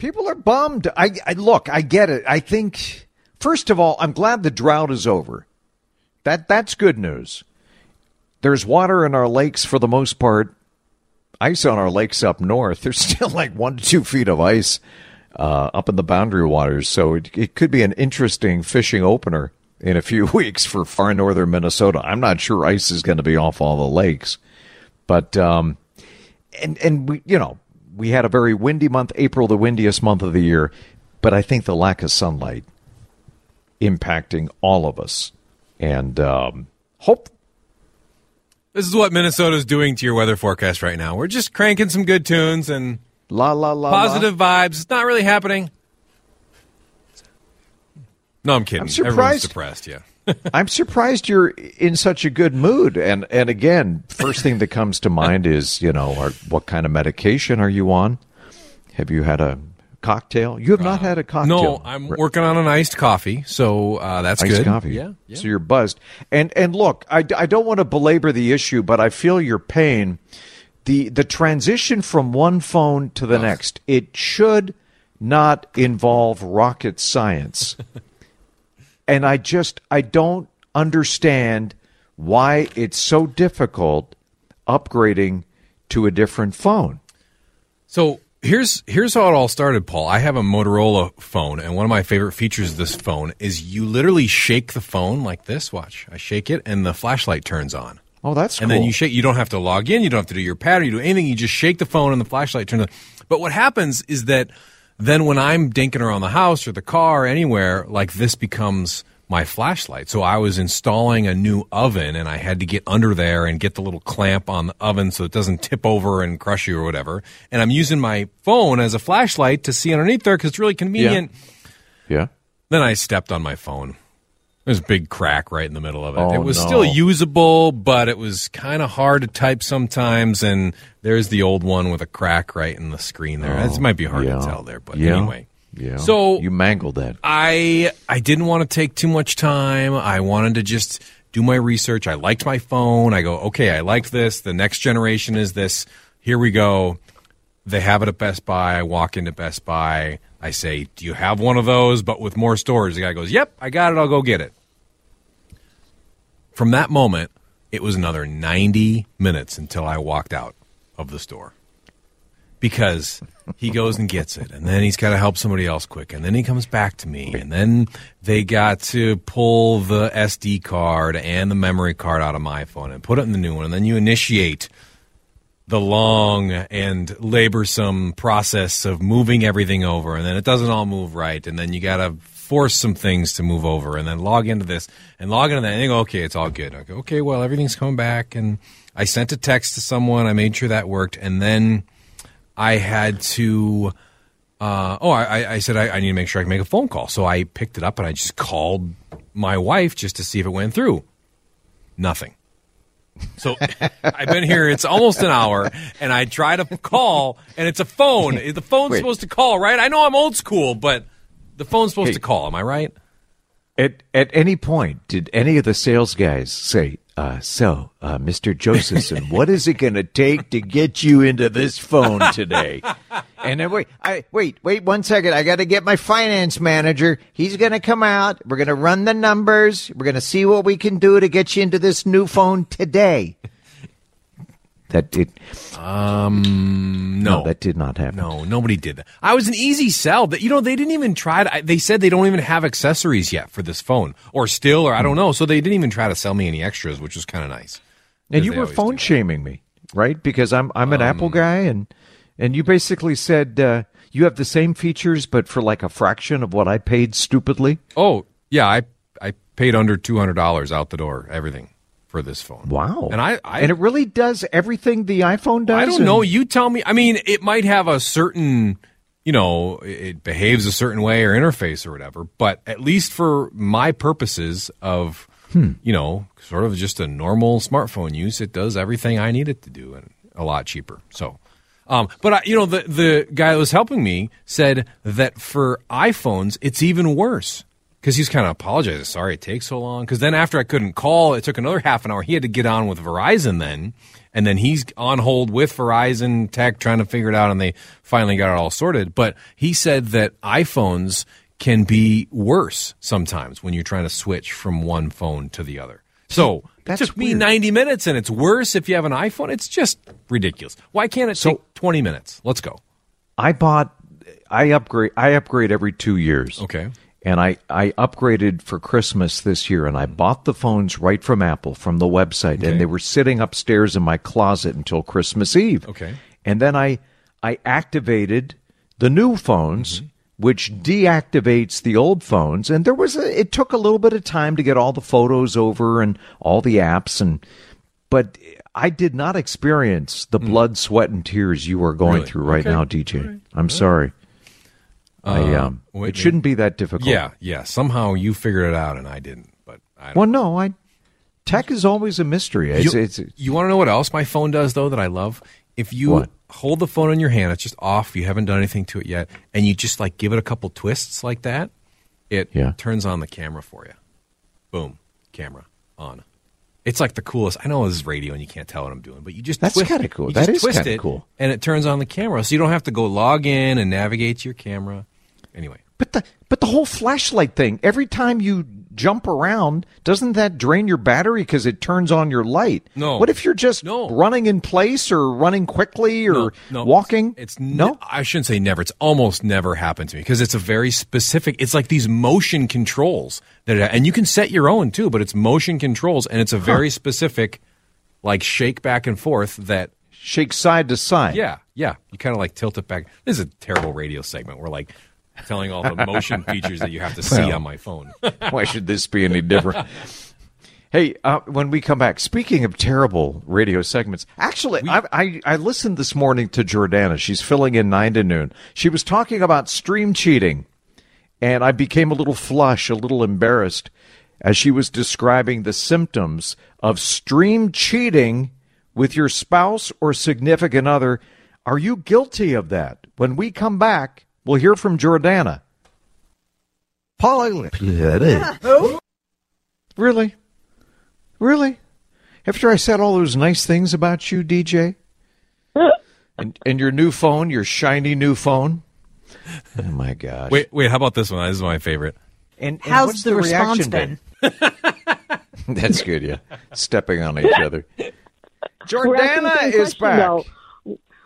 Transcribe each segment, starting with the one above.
People are bummed. I, I look, I get it. I think first of all, I'm glad the drought is over. That that's good news. There's water in our lakes for the most part. Ice on our lakes up north. There's still like one to two feet of ice uh, up in the boundary waters, so it, it could be an interesting fishing opener in a few weeks for far northern Minnesota. I'm not sure ice is going to be off all the lakes, but um, and and we you know we had a very windy month, April, the windiest month of the year, but I think the lack of sunlight impacting all of us. And um, hope. This is what Minnesota's doing to your weather forecast right now. We're just cranking some good tunes and la la la positive la. vibes. It's not really happening. No, I'm kidding. I'm surprised. Everyone's depressed. Yeah. I'm surprised you're in such a good mood. And and again, first thing that comes to mind is you know, are, what kind of medication are you on? Have you had a cocktail? You have not had a cocktail. No, I'm working on an iced coffee, so uh, that's iced good. coffee. Yeah, yeah. So you're buzzed. And and look, I, I don't want to belabor the issue, but I feel your pain. The the transition from one phone to the next, it should not involve rocket science. and I just I don't understand why it's so difficult upgrading to a different phone. So here's here's how it all started, Paul. I have a Motorola phone, and one of my favorite features of this phone is you literally shake the phone like this. Watch, I shake it, and the flashlight turns on. Oh, that's and cool. then you shake. You don't have to log in. You don't have to do your pattern. You do anything. You just shake the phone, and the flashlight turns on. But what happens is that then when I'm dinking around the house or the car or anywhere, like this becomes my flashlight. So I was installing a new oven and I had to get under there and get the little clamp on the oven so it doesn't tip over and crush you or whatever. And I'm using my phone as a flashlight to see underneath there because it's really convenient. yeah. Then I stepped on my phone. There's a big crack right in the middle of it. Oh, it was no. still usable, but it was kind of hard to type sometimes. And there's the old one with a crack right in the screen there. It oh, might be hard yeah. to tell there, but Yeah. anyway. Yeah. So- you mangled that. I I didn't want to take too much time. I wanted to just do my research. I liked my phone. I go, okay, I liked this. The next generation is this. Here we go. They have it at Best Buy. I walk into Best Buy. I say, "Do you have one of those, but with more storage?" The guy goes, "Yep, I got it. I'll go get it." From that moment, it was another 90 minutes until I walked out of the store because he goes and gets it and then he's got to help somebody else quick and then he comes back to me and then they got to pull the SD card and the memory card out of my phone and put it in the new one and then you initiate the long and laborsome process of moving everything over and then it doesn't all move right and then you got to force some things to move over and then log into this and log into that and go okay it's all good I go okay well everything's coming back and I sent a text to someone I made sure that worked and then I had to. Uh, oh, I, I said I, I need to make sure I can make a phone call. So I picked it up and I just called my wife just to see if it went through. Nothing. So I've been here. It's almost an hour, and I try to call, and it's a phone. The phone's Wait. supposed to call, right? I know I'm old school, but the phone's supposed Hey. to call. Am I right? At at any point, did any of the sales guys say, uh, "So, uh, Mr. Josephson, what is it going to take to get you into this phone today?" And then wait, I wait, wait one second. I got to get my finance manager. He's going to come out. We're going to run the numbers. We're going to see what we can do to get you into this new phone today. That it Um, no, that did not happen. No, nobody did that. I was an easy sell. That you know, they didn't even try to. They said they don't even have accessories yet for this phone, or still, or I don't know. So they didn't even try to sell me any extras, which was kind of nice. And you were phone shaming me, right? Because I'm I'm an Um, Apple guy, and and you basically said uh, you have the same features, but for like a fraction of what I paid stupidly. Oh yeah, I I paid under two hundred dollars out the door, everything for this phone. Wow! And I, I and it really does everything the iPhone does. I don't and- know. You tell me. I mean, it might have a certain, you know, it behaves a certain way or interface or whatever. But at least for my purposes of, Hmm. you know, sort of just a normal smartphone use, it does everything I need it to do and a lot cheaper. So, um, but I, you know, the the guy that was helping me said that for iPhones, it's even worse. Because he's kind of apologizing. Sorry it takes so long. Because then after I couldn't call, it took another half an hour. He had to get on with Verizon then. And then he's on hold with Verizon Tech trying to figure it out. And they finally got it all sorted. But he said that iPhones can be worse sometimes when you're trying to switch from one phone to the other. So That's it took me 90 minutes and it's worse if you have an iPhone. It's just ridiculous. Why can't it So- take 20 minutes? Let's go. I bought. I upgrade. I upgrade every two years. Okay. And I, I upgraded for Christmas this year, and I bought the phones right from Apple from the website, Okay. and they were sitting upstairs in my closet until Christmas Eve. Okay. And then I I activated the new phones, Mm-hmm. which deactivates the old phones, and there was a, it took a little bit of time to get all the photos over and all the apps, and but I did not experience the blood, sweat, and tears you are going Mm. Really? through right Okay. now, DJ. I'm sorry. I um, wait, it shouldn't be that difficult. Yeah, yeah. Somehow you figured it out and I didn't. But I Well, no, I tech is always a mystery. It's, you, it's you want to know what else my phone does though that I love? If you What? hold the phone in your hand, it's just off. You haven't done anything to it yet, and you just like give it a couple twists like that, it Yeah. turns on the camera for you. Boom, camera on. It's like the coolest. I know this is radio and you can't tell what I'm doing, but you just That's kinda cool. That is That just is twist kinda cool. and it turns on the camera, so you don't have to go log in and navigate to your camera. Anyway, But the but the whole flashlight thing. Every time you jump around, doesn't that drain your battery because it turns on your light? No. What if you're just No. running in place or running quickly or no, no, walking? It's n- no. I shouldn't say never. It's almost never happened to me because it's a very specific. It's like these motion controls that, it, and you can set your own too. But it's motion controls, and it's a very specific, like shake back and forth. That Shake side to side. yeah, yeah. You kind of like tilt it back. This is a terrible radio segment. We're like telling all the motion features that you have to see Well. on my phone. Why should this be any different? hey, uh, when we come back, speaking of terrible radio segments, actually, I, I, I listened this morning to Jordana. She's filling in 9 to noon. She was talking about stream cheating, and I became a little flush, a little embarrassed, as she was describing the symptoms of stream cheating with your spouse or significant other. Are you guilty of that? When we come back, we'll hear from Jordana. Paul Really? Really? After I said all those nice things about you, DJ? and, and your new phone, your shiny new phone? Oh my gosh. wait, wait. How about this one? This is my favorite. and, and How's what's the response reaction been? That's good, yeah. Stepping on each other. We're asking the Jordana is back. Though.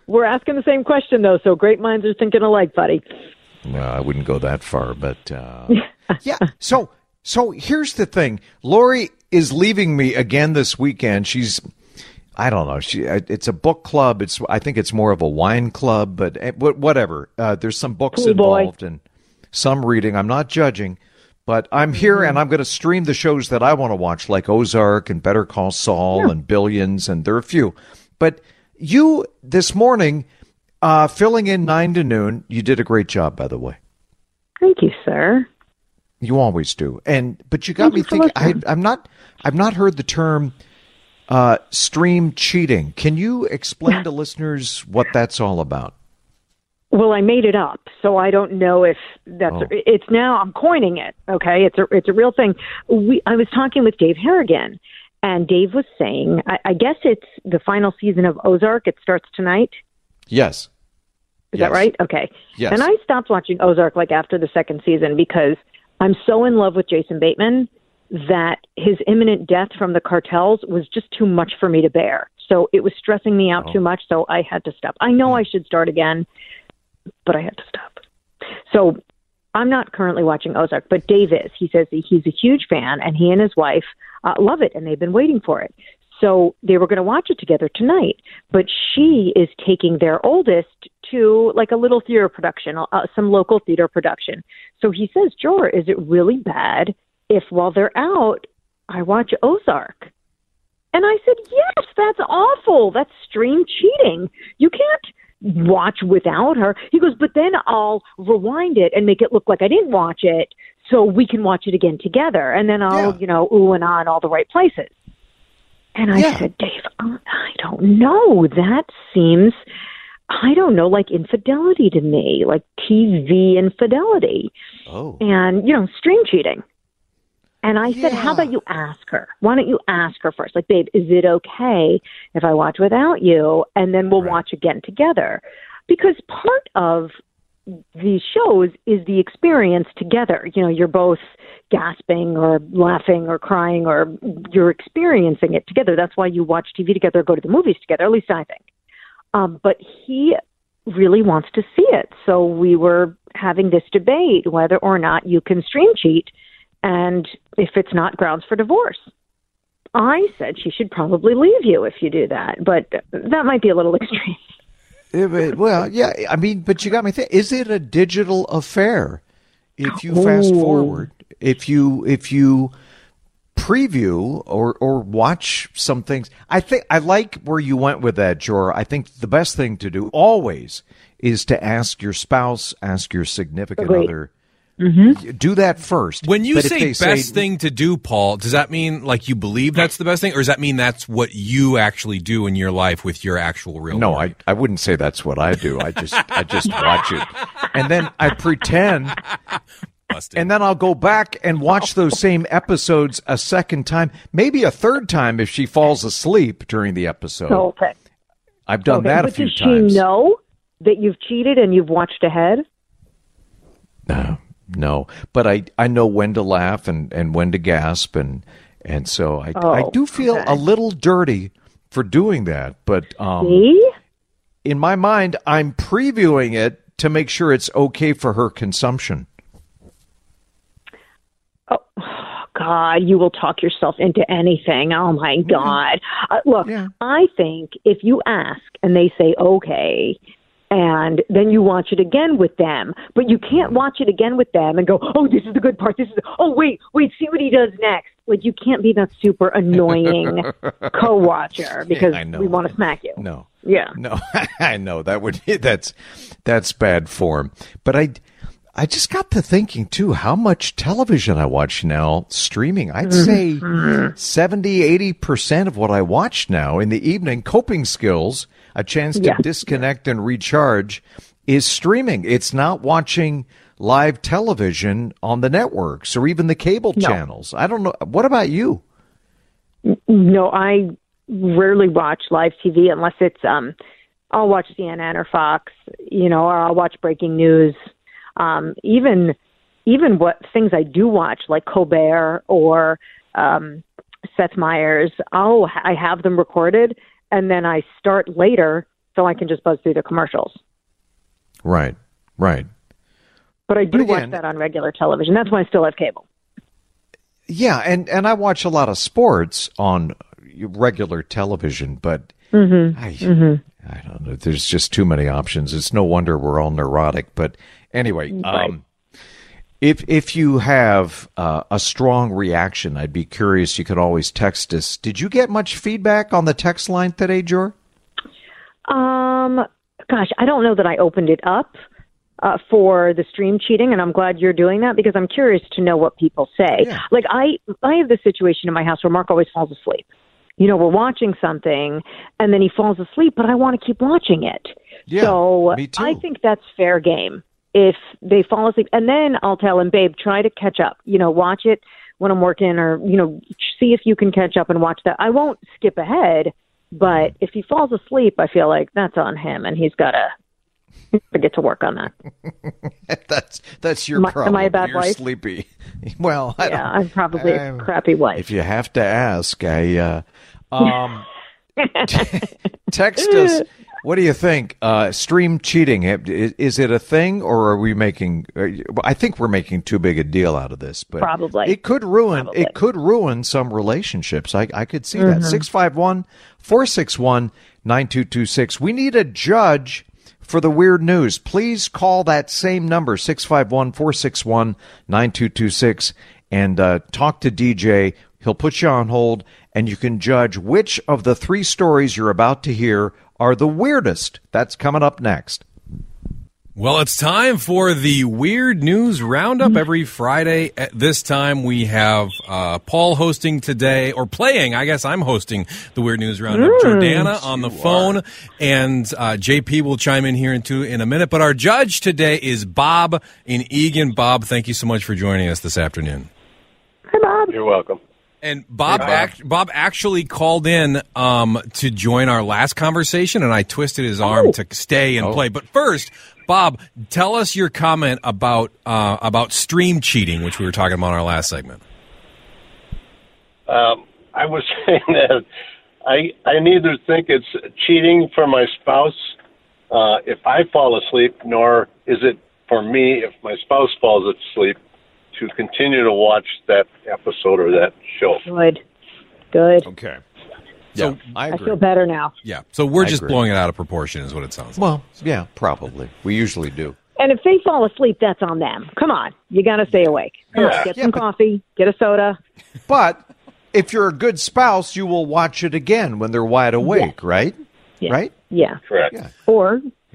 We're asking the same question though, so great minds are thinking alike, buddy. No, I wouldn't go that far, but uh, yeah. So, so here's the thing: Lori is leaving me again this weekend. She's, I don't know. She, uh, it's a book club. It's, I think it's more of a wine club, but eh, whatever. Uh, there's some books Cool boy. involved and some reading. I'm not judging, but I'm here and I'm going to stream the shows that I want to watch, like Ozark and Better Call Saul and Billions, and there are a few. But you this morning, uh, filling in nine to noon, you did a great job, by the way. Thank you, sir. You always do, and but you got Thank me you thinking. I, I'm not. I've not heard the term uh, stream cheating. Can you explain to listeners what that's all about? Well, I made it up, so I don't know if that's. Oh. It's now I'm coining it. Okay, it's a it's a real thing. We I was talking with Dave Harrigan, and Dave was saying, I, I guess it's the final season of Ozark. It starts tonight. Yes. Is Yes. that right? Okay. Yes. And I stopped watching Ozark like after the second season because I'm so in love with Jason Bateman that his imminent death from the cartels was just too much for me to bear. So it was stressing me Oh. out too much. So I had to stop. I know hmm. I should start again, but I had to stop. So I'm not currently watching Ozark, but Dave is. He says he's a huge fan, and he and his wife uh, love it, and they've been waiting for it. So they were going to watch it together tonight, but she is taking their oldest to like a little theater production, uh, some local theater production. So he says, Jor, is it really bad if while they're out, I watch Ozark? And I said, yes, that's awful. That's stream cheating. You can't watch without her. He goes, but then I'll rewind it and make it look like I didn't watch it so we can watch it again together. And then I'll, Yeah. you know, ooh and ah in all the right places. And I Yeah. said, Dave, I don't know. That seems, I don't know, like infidelity to me, like TV infidelity Oh. and, you know, stream cheating. And I said, how about you ask her? Why don't you ask her first? Like, babe, is it okay if I watch without you? And then we'll Right. watch again together. Because part of these shows is the experience together. You know, you're both gasping or laughing or crying or you're experiencing it together. That's why you watch TV together, go to the movies together, at least I think. Um, but he really wants to see it. So we were having this debate whether or not you can stream cheat and if it's not grounds for divorce. I said she should probably leave you if you do that, but that might be a little extreme. But- well, yeah. I mean, but you got me thinking. Is it a digital affair? If you fast Ooh. forward, if you if you preview or or watch some things, I think I like where you went with that, Jor. I think the best thing to do always is to ask your spouse, ask your significant Agreed. other. Mm-hmm. Do that first. When you But say they best thing to do, Paul, does that mean like you believe that's the best thing, or does that mean that's what you actually do in your life with your actual real? No, work? I, I wouldn't say that's what I do. I just I just watch it, and then I pretend, Busted. and then I'll go back and watch oh. those same episodes a second time, maybe a third time if she falls asleep during the episode. Okay. I've done okay. that but a few does times. she know that you've cheated and you've watched ahead? No, no, but I I know when to laugh and and when to gasp, and and so I I Oh, do feel okay. a little dirty for doing that, but um. See? in my mind, I'm previewing it to make sure it's okay for her consumption. Oh, God, you will talk yourself into anything. Oh my God! Uh, look, Yeah. I think if you ask and they say okay, and then you watch it again with them, but you can't mm-hmm. watch it again with them and go, oh, this is the good part. This is oh wait, wait, see what he does next. Like you can't be that super annoying co-watcher because I know. we want to smack you. No, Yeah. no, I know that would that's that's bad form. But I I just got to thinking too how much television I watch now streaming. I'd say 70 80 percent of what I watch now in the evening coping skills, a chance to Yeah. disconnect and recharge, is streaming. It's not watching live television on the networks or even the cable No. channels. I don't know. What about you? No, I rarely watch live TV unless it's um I'll watch CNN or Fox, you know, or I'll watch breaking news. Um even even what things I do watch like Colbert or um Seth Meyers, oh I have them recorded and then I start later so I can just buzz through the commercials. Right, right. But I do But watch that on regular television. That's why I still have cable. Yeah, and and I watch a lot of sports on regular television, but I, I don't know. There's just too many options. It's no wonder we're all neurotic. But anyway, um, if if you have uh, a strong reaction, I'd be curious. You could always text us. Did you get much feedback on the text line today, Jor? Um, gosh, I don't know that I opened it up uh, for the stream cheating, and I'm glad you're doing that because I'm curious to know what people say. Yeah. Like I, I have this situation in my house where Mark always falls asleep. You know, we're watching something, and then he falls asleep, but I want to keep watching it. Yeah, so me too. I think that's fair game. If they fall asleep, and then I'll tell him, babe, try to catch up. You know, watch it when I'm working, or you know, see if you can catch up and watch that. I won't skip ahead, but if he falls asleep, I feel like that's on him, and he's got to get to work on that. that's that's your Am I- am. I a bad You're wife? sleepy. well, I Yeah, I'm probably a Um, crappy wife. If you have to ask, I uh, um, Text us. What do you think? Uh, stream cheating is, it a thing, or are we making? Uh, I think we're making too big a deal out of this, but probably it could ruin. Probably. It could ruin some relationships. I, I could see mm-hmm. that. Six five one four six one nine two two six. We need a judge for the weird news. Please call that same number 651 461 9226 and uh, talk to DJ. He'll put you on hold, and you can judge which of the three stories you're about to hear are the weirdest. That's coming up next. Well, it's time for the Weird News Roundup. Every Friday at this time, we have uh, Paul hosting today, or playing. I guess I'm hosting the Weird News Roundup. Mm, Jordana on the phone, are. and uh, JP will chime in here in, two, in a minute. But our judge today is Bob in Eagan. Bob, thank you so much for joining us this afternoon. Hi, Bob. You're welcome. And Bob, hey, Bob. Act, Bob actually called in um, to join our last conversation, and I twisted his arm oh. to stay and oh. play. But first, Bob, tell us your comment about uh, about stream cheating, which we were talking about in our last segment. Um, I was saying that I I neither think it's cheating for my spouse uh, if I fall asleep, nor is it for me if my spouse falls asleep to continue to watch that episode or that show. Good, good. Okay. So yeah, I, I, feel better now. Yeah. So we're I just agree. blowing it out of proportion, is what it sounds like. Well, yeah, probably. We usually do. And if they fall asleep, that's on them. Come on, you got to stay awake. Come yeah. on, get yeah, some but, coffee, get a soda. But if you're a good spouse, you will watch it again when they're wide awake, yeah. right? Yeah. Right? Yeah. Correct.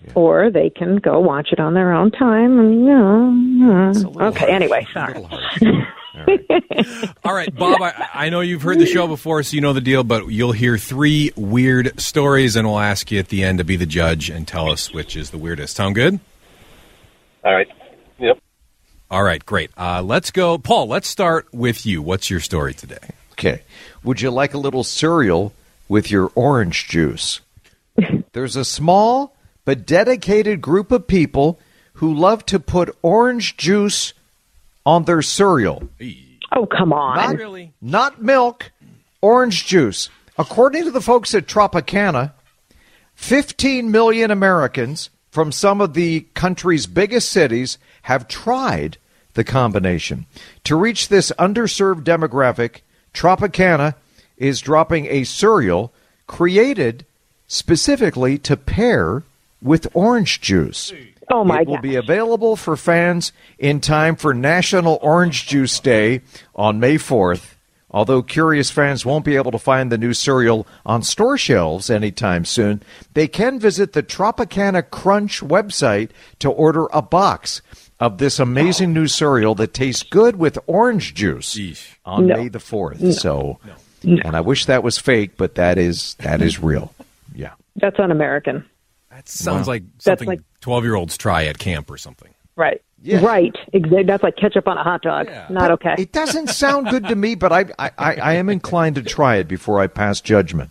Yeah. Or or they can go watch it on their own time and you know, okay anyway sorry all right. All right, Bob, I, I, know you've heard the show before, so you know the deal, but you'll hear three weird stories, and we'll ask you at the end to be the judge and tell us which is the weirdest. Sound good? All right. Yep. All right, great. Uh, let's go. Paul, let's start with you. What's your story today? Okay. Would you like a little cereal with your orange juice? There's a small but dedicated group of people who love to put orange juice on their cereal. Oh, come on. Not, really? not milk, orange juice. According to the folks at Tropicana, 15 million Americans from some of the country's biggest cities have tried the combination. To reach this underserved demographic, Tropicana is dropping a cereal created specifically to pair with orange juice. Oh my! It will be available for fans in time for National Orange Juice Day on May 4th. Although curious fans won't be able to find the new cereal on store shelves anytime soon, they can visit the Tropicana Crunch website to order a box of this amazing new cereal that tastes good with orange juice Eesh. on no. May the 4th. No. So, no. and I wish that was fake, but that is that is real. Yeah. That's un-American. That sounds wow. like something twelve-year-olds try at camp or something. Right. Yeah. Right. That's like ketchup on a hot dog. Yeah. Not okay. It doesn't sound good to me, but I, I, I, I, am inclined to try it before I pass judgment.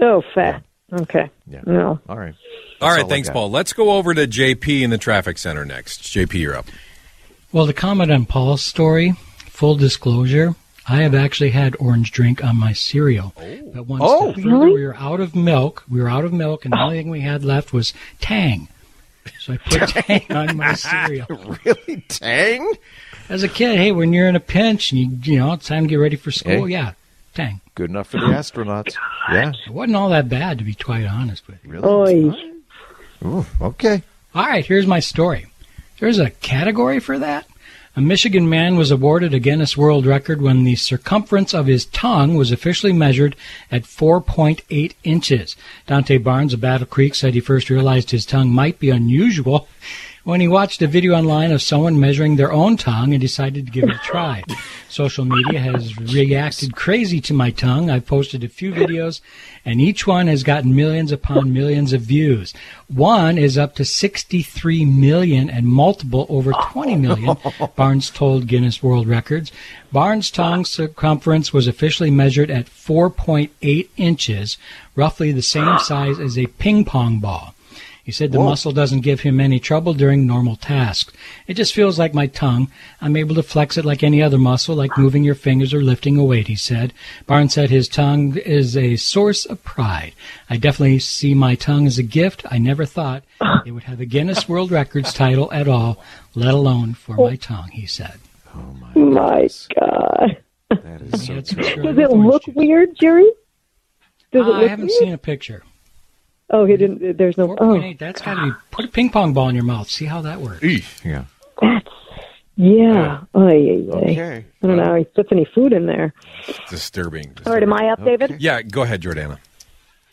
Oh, fat. Yeah. Okay. Yeah. No. All right. That's all right. All thanks, Paul. Let's go over to JP in the traffic center next. JP, you're up. Well, to comment on Paul's story, full disclosure, I have actually had orange drink on my cereal. Oh. But one oh, step further, we were out of milk. We were out of milk, and the only thing we had left was Tang. So I put Tang on my cereal. really, Tang? As a kid, hey, when you're in a pinch and you you know it's time to get ready for school, hey. yeah, Tang. Good enough for the astronauts. Yeah, it wasn't all that bad to be quite honest with you. Really? Ooh, okay. All right, here's my story. There's a category for that. A Michigan man was awarded a Guinness World Record when the circumference of his tongue was officially measured at 4.8 inches. Dante Barnes of Battle Creek said he first realized his tongue might be unusual when he watched a video online of someone measuring their own tongue and decided to give it a try. Social media has reacted crazy to my tongue. I've posted a few videos, and each one has gotten millions upon millions of views. One is up to 63 million and multiple over 20 million, Barnes told Guinness World Records. Barnes' tongue circumference was officially measured at 4.8 inches, roughly the same size as a ping pong ball. He said the Whoa. muscle doesn't give him any trouble during normal tasks. It just feels like my tongue. I'm able to flex it like any other muscle, like moving your fingers or lifting a weight, he said. Barnes said his tongue is a source of pride. I definitely see my tongue as a gift. I never thought it would have a Guinness World Records title at all, let alone for my tongue, he said. Oh my God. That is so He had some true. Shirley Does it look weird, Jerry? Does it Ah, I haven't weird? seen a picture. Oh, he didn't. There's no. Oh, 4.8, that's got to be. Put a ping pong ball in your mouth. See how that works. Yeah. that's yeah. Oh, yeah, yeah. Okay. I don't know how he puts any food in there. Disturbing. All right, am I up, David? Yeah, go ahead, Jordana.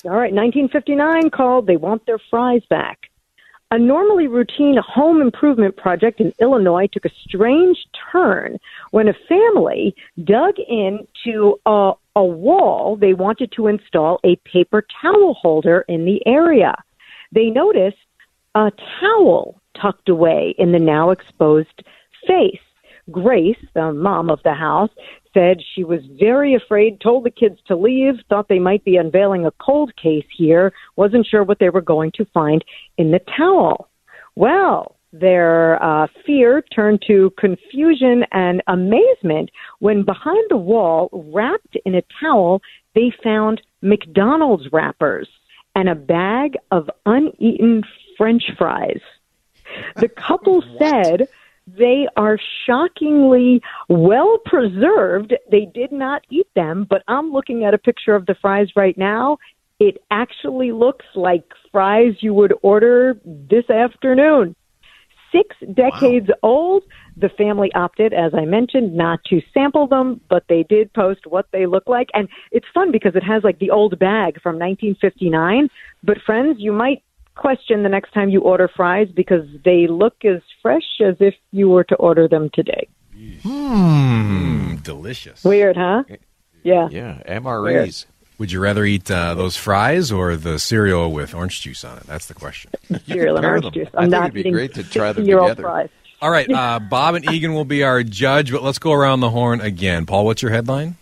All right, 1959 called They Want Their Fries Back. A normally routine home improvement project in Illinois took a strange turn when a family dug into a, a wall. They wanted to install a paper towel holder in the area. They noticed a towel tucked away in the now exposed face. Grace, the mom of the house, said she was very afraid, told the kids to leave, thought they might be unveiling a cold case here, wasn't sure what they were going to find in the towel. Well, their uh, fear turned to confusion and amazement when behind the wall, wrapped in a towel, they found McDonald's wrappers and a bag of uneaten French fries. The couple said they are shockingly well preserved. They did not eat them, but I'm looking at a picture of the fries right now. It actually looks like fries you would order this afternoon. Six decades old. The family opted, as I mentioned, not to sample them, but they did post what they look like. And it's fun because it has like the old bag from 1959. But friends, you might question the next time you order fries because they look as fresh as if you were to order them today. Hmm, delicious. Weird, huh? Yeah. Yeah. MREs. Would you rather eat uh, those fries or the cereal with orange juice on it? That's the question. Cereal and orange them. juice. I I'm think it'd be great to try them together. fries. All right, uh, Bob and Eagan will be our judge, but let's go around the horn again. Paul, what's your headline?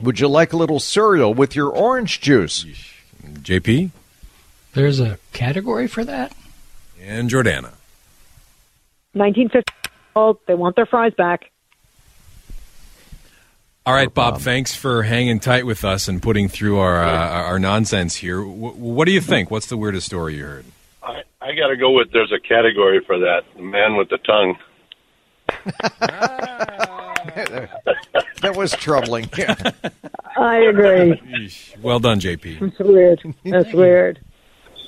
Would you like a little cereal with your orange juice? JP There's a category for that? and Jordana. 1950 old. They want their fries back. All right, Bob. Thanks for hanging tight with us and putting through our uh, our nonsense here. W- what do you think? What's the weirdest story you heard? I, I got to go with there's a category for that. The man with the tongue. That was troubling. I agree. Well done, JP. That's weird. That's weird.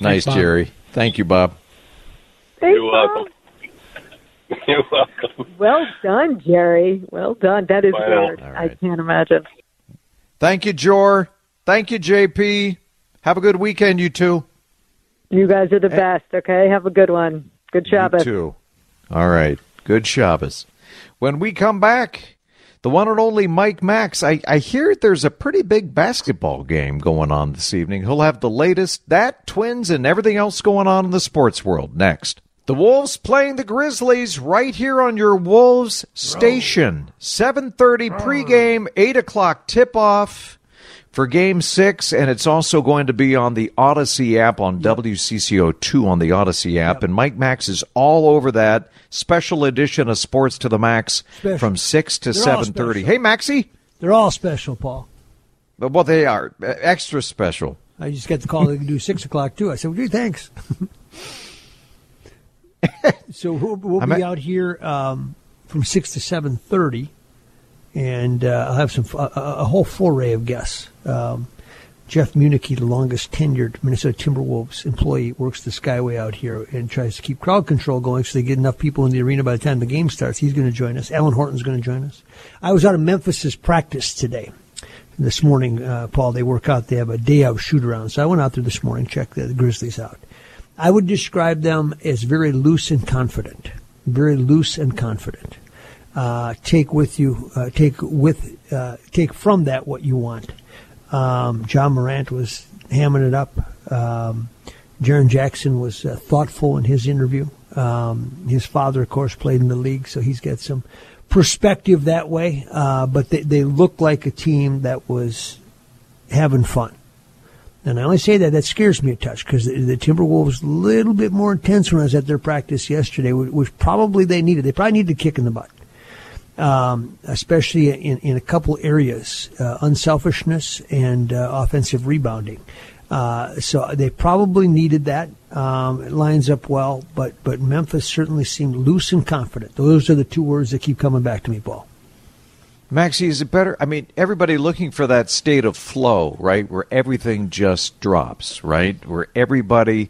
Nice, Bob. Jerry. Thank you, Bob. Thanks, You're welcome. You're welcome. Well done, Jerry. Well done. That is Bye now. weird. All I can't imagine. Thank you, Jor. Thank you, JP. Have a good weekend, you two. You guys are the eh. best. Okay, have a good one. Good You too. All right. Good Shabbos. When we come back, the one and only Mike Max. I, I hear there's a pretty big basketball game going on this evening. He'll have the latest, that, Twins, and everything else going on in the sports world next. The Wolves playing the Grizzlies right here on your Wolves station. 7.30 pregame, 8 o'clock tip-off for Game 6, and it's also going to be on the Audacy app on WCCO2 on the Audacy app. And Mike Max is all over that special edition of Sports to the Max Special. from 6 to 7.30. Hey, Maxie? They're all special, Paul. But Well, they are extra special. I just got the call they can do six o'clock too. I said, well, gee, thanks. so we'll, we'll be at- out here um, from six to seven thirty, and uh, I'll have some a, a whole foray of guests. Um, Jeff Municky, the longest tenured Minnesota Timberwolves employee, works the Skyway out here and tries to keep crowd control going so they get enough people in the arena by the time the game starts. He's going to join us. Alan Horton's going to join us. I was out of Memphis's practice today this morning, uh, Paul. They work out. They have a day out shoot around. So I went out there this morning, checked the, the Grizzlies out. I would describe them as very loose and confident. Very loose and confident. Uh, take with you, uh, take with, uh, take from that what you want. Um, Ja Morant was hamming it up. Um, Jaren Jackson was uh, thoughtful in his interview. Um, his father, of course, played in the league, so he's got some perspective that way. Uh, but they, they look like a team that was having fun. And I only say that that scares me a touch because the, the Timberwolves a little bit more intense when I was at their practice yesterday, which, which probably they needed. They probably needed a kick in the butt, um, especially in, in a couple areas, uh, unselfishness and uh, offensive rebounding. Uh, so they probably needed that. Um, it lines up well, but but Memphis certainly seemed loose and confident. Those are the two words that keep coming back to me, Paul. Maxie, is it better? I mean, everybody looking for that state of flow, right, where everything just drops, right, where everybody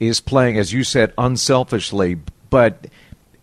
is playing, as you said, unselfishly. But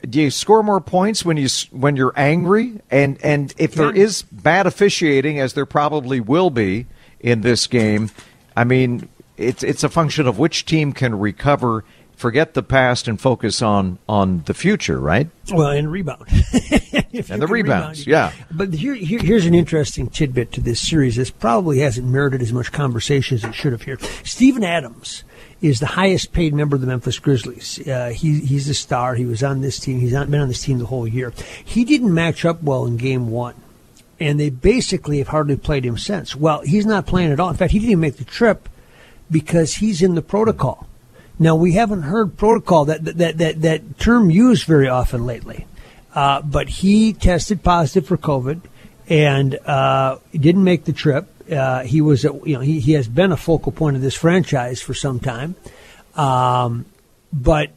do you score more points when you when you're angry? And and if there is bad officiating, as there probably will be in this game, I mean, it's it's a function of which team can recover, forget the past, and focus on on the future, right? Well, and rebound. and the rebounds, rebound, yeah. But here, here, here's an interesting tidbit to this series. This probably hasn't merited as much conversation as it should have here. Steven Adams is the highest paid member of the Memphis Grizzlies. Uh, he, he's a star. He was on this team. He's not been on this team the whole year. He didn't match up well in game one and they basically have hardly played him since. Well, he's not playing at all. In fact, he didn't even make the trip because he's in the protocol. Now we haven't heard protocol that that that that term used very often lately, uh, but he tested positive for COVID and uh, didn't make the trip. Uh, he was, you know, he, he has been a focal point of this franchise for some time, um, but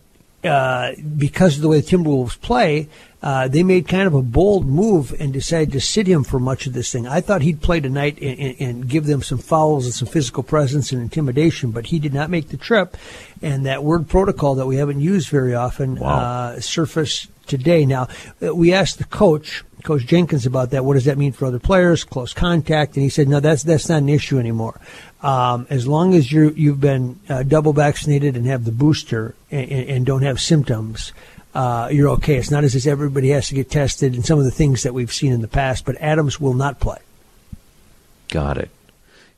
uh, because of the way the Timberwolves play, uh, they made kind of a bold move and decided to sit him for much of this thing. I thought he'd play tonight and, and, and, give them some fouls and some physical presence and intimidation, but he did not make the trip. And that word protocol that we haven't used very often wow. uh, surfaced today. Now, uh, we asked the coach, Coach Jenkins, about that. What does that mean for other players? Close contact, and he said, "No, that's that's not an issue anymore. Um, as long as you you've been uh, double vaccinated and have the booster and, and don't have symptoms." uh, you're okay. It's not as if everybody has to get tested and some of the things that we've seen in the past, but Adams will not play. Got it.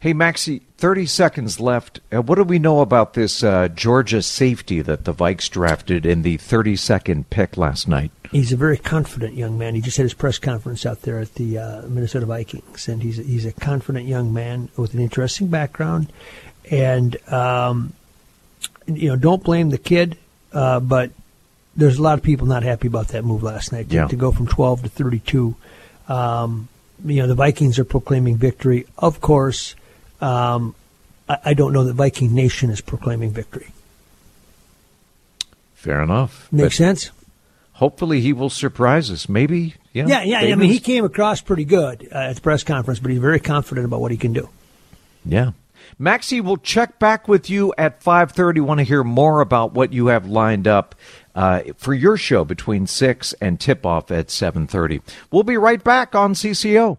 Hey, Maxie, 30 seconds left. Uh, what do we know about this uh, Georgia safety that the Vikes drafted in the 32nd pick last night? He's a very confident young man. He just had his press conference out there at the uh, Minnesota Vikings, and he's, he's a confident young man with an interesting background. And, um, you know, don't blame the kid, uh, but there's a lot of people not happy about that move last night to, yeah. to go from 12 to 32. Um, you know, the Vikings are proclaiming victory. Of course, um, I, I, don't know that Viking Nation is proclaiming victory. Fair enough. Makes sense. Hopefully, he will surprise us. Maybe. Yeah. Yeah. Yeah. I mean, he came across pretty good uh, at the press conference, but he's very confident about what he can do. Yeah. Maxie will check back with you at 5:30. Want to hear more about what you have lined up uh, for your show between 6 and tip off at 7.30. We'll be right back on CCO.